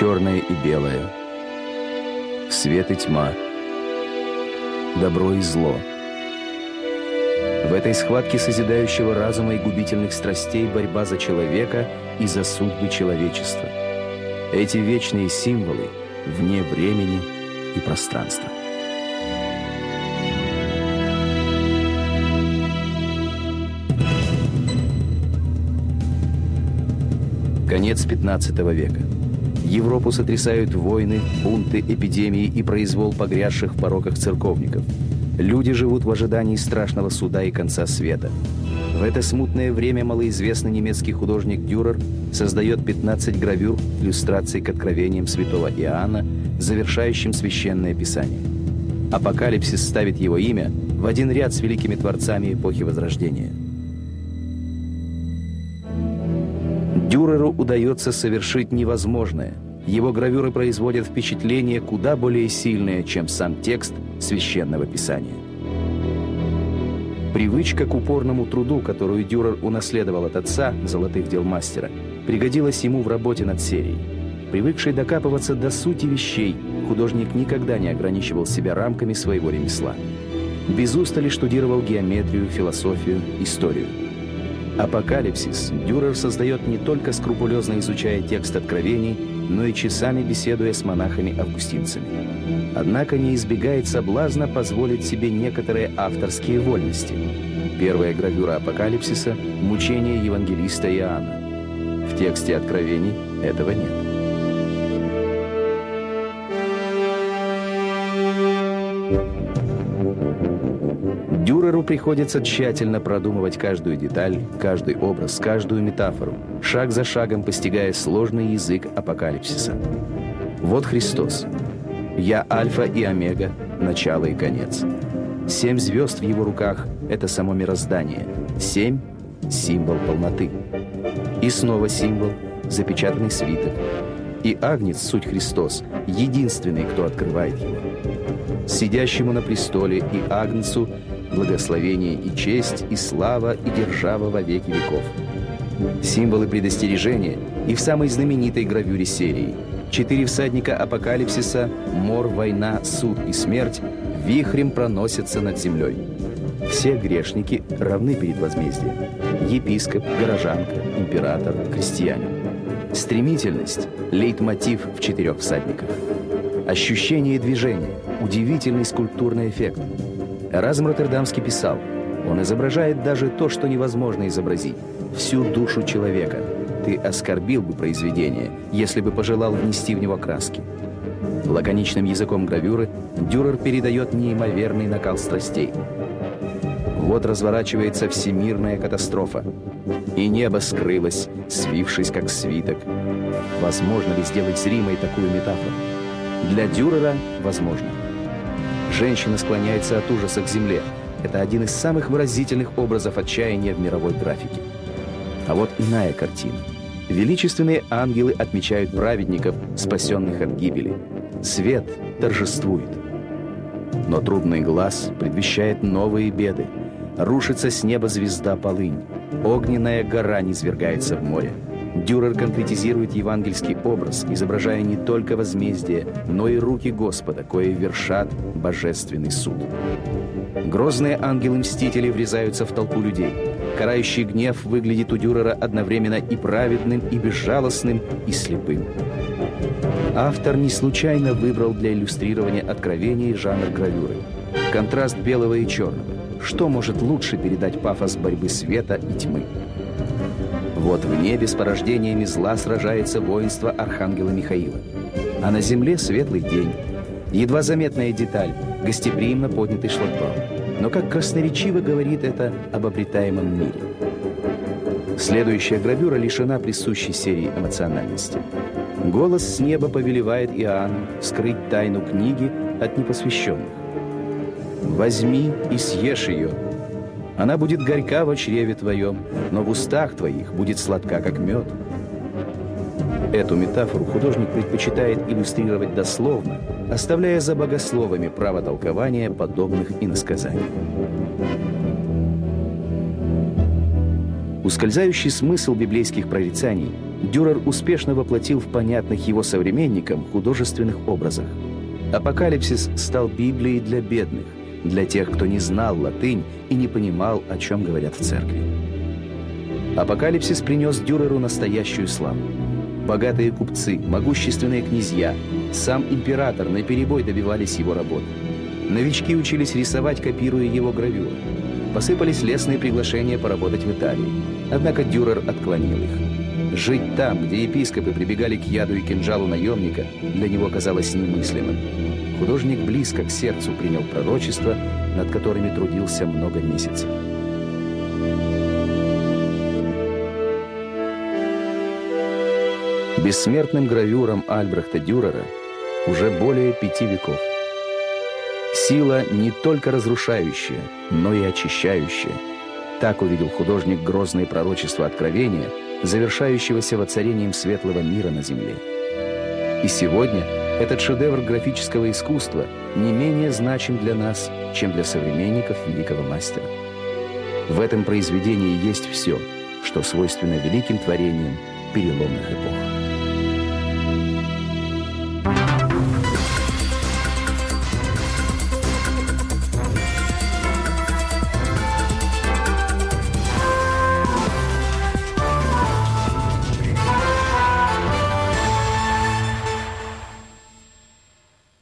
черное и белое, свет и тьма, добро и зло. В этой схватке созидающего разума и губительных страстей борьба за человека и за судьбы человечества. Эти вечные символы вне времени и пространства. Конец 15 века. Европу сотрясают войны, бунты, эпидемии и произвол погрязших в пороках церковников. Люди живут в ожидании страшного суда и конца света. В это смутное время малоизвестный немецкий художник Дюрер создает 15 гравюр иллюстраций к откровениям святого Иоанна, завершающим священное писание. Апокалипсис ставит его имя в один ряд с великими творцами эпохи Возрождения – Дюреру удается совершить невозможное. Его гравюры производят впечатление куда более сильное, чем сам текст священного писания. Привычка к упорному труду, которую Дюрер унаследовал от отца, золотых дел мастера, пригодилась ему в работе над серией. Привыкший докапываться до сути вещей, художник никогда не ограничивал себя рамками своего ремесла. Без устали штудировал геометрию, философию, историю. Апокалипсис Дюрер создает не только скрупулезно изучая текст откровений, но и часами беседуя с монахами-августинцами. Однако не избегает соблазна позволить себе некоторые авторские вольности. Первая гравюра Апокалипсиса – мучение евангелиста Иоанна. В тексте откровений этого нет. Дюреру приходится тщательно продумывать каждую деталь, каждый образ, каждую метафору, шаг за шагом постигая сложный язык апокалипсиса. Вот Христос. «Я Альфа и Омега, начало и конец». Семь звезд в его руках – это само мироздание. Семь – символ полноты. И снова символ – запечатанный свиток. И Агнец, суть Христос, единственный, кто открывает его. Сидящему на престоле и Агнцу – благословение и честь, и слава, и держава во веки веков. Символы предостережения и в самой знаменитой гравюре серии. Четыре всадника апокалипсиса, мор, война, суд и смерть вихрем проносятся над землей. Все грешники равны перед возмездием. Епископ, горожанка, император, крестьянин. Стремительность – лейтмотив в четырех всадниках. Ощущение движения – удивительный скульптурный эффект – Эразм Роттердамский писал, он изображает даже то, что невозможно изобразить, всю душу человека. Ты оскорбил бы произведение, если бы пожелал внести в него краски. Лаконичным языком гравюры Дюрер передает неимоверный накал страстей. Вот разворачивается всемирная катастрофа. И небо скрылось, свившись как свиток. Возможно ли сделать зримой такую метафору? Для Дюрера возможно. Женщина склоняется от ужаса к земле. Это один из самых выразительных образов отчаяния в мировой графике. А вот иная картина. Величественные ангелы отмечают праведников, спасенных от гибели. Свет торжествует. Но трудный глаз предвещает новые беды. Рушится с неба звезда полынь. Огненная гора низвергается в море. Дюрер конкретизирует евангельский образ, изображая не только возмездие, но и руки Господа, кое вершат божественный суд. Грозные ангелы-мстители врезаются в толпу людей. Карающий гнев выглядит у Дюрера одновременно и праведным, и безжалостным, и слепым. Автор не случайно выбрал для иллюстрирования откровений жанр гравюры. Контраст белого и черного. Что может лучше передать пафос борьбы света и тьмы? Вот в небе с порождениями зла сражается воинство Архангела Михаила. А на земле светлый день. Едва заметная деталь – гостеприимно поднятый шлагбаум. Но как красноречиво говорит это об обретаемом мире. Следующая гравюра лишена присущей серии эмоциональности. Голос с неба повелевает Иоанну скрыть тайну книги от непосвященных. «Возьми и съешь ее, она будет горька в чреве твоем, но в устах твоих будет сладка, как мед. Эту метафору художник предпочитает иллюстрировать дословно, оставляя за богословами право толкования подобных иносказаний. Ускользающий смысл библейских прорицаний Дюрер успешно воплотил в понятных его современникам художественных образах. Апокалипсис стал Библией для бедных, для тех, кто не знал латынь и не понимал, о чем говорят в церкви. Апокалипсис принес Дюреру настоящую славу. Богатые купцы, могущественные князья, сам император наперебой добивались его работы. Новички учились рисовать, копируя его гравюры. Посыпались лестные приглашения поработать в Италии. Однако Дюрер отклонил их. Жить там, где епископы прибегали к яду и кинжалу наемника, для него казалось немыслимым. Художник близко к сердцу принял пророчества, над которыми трудился много месяцев. Бессмертным гравюрам Альбрехта Дюрера уже более пяти веков. Сила не только разрушающая, но и очищающая. Так увидел художник грозные пророчества откровения, завершающегося воцарением светлого мира на земле. И сегодня этот шедевр графического искусства не менее значим для нас, чем для современников великого мастера. В этом произведении есть все, что свойственно великим творениям переломных эпох.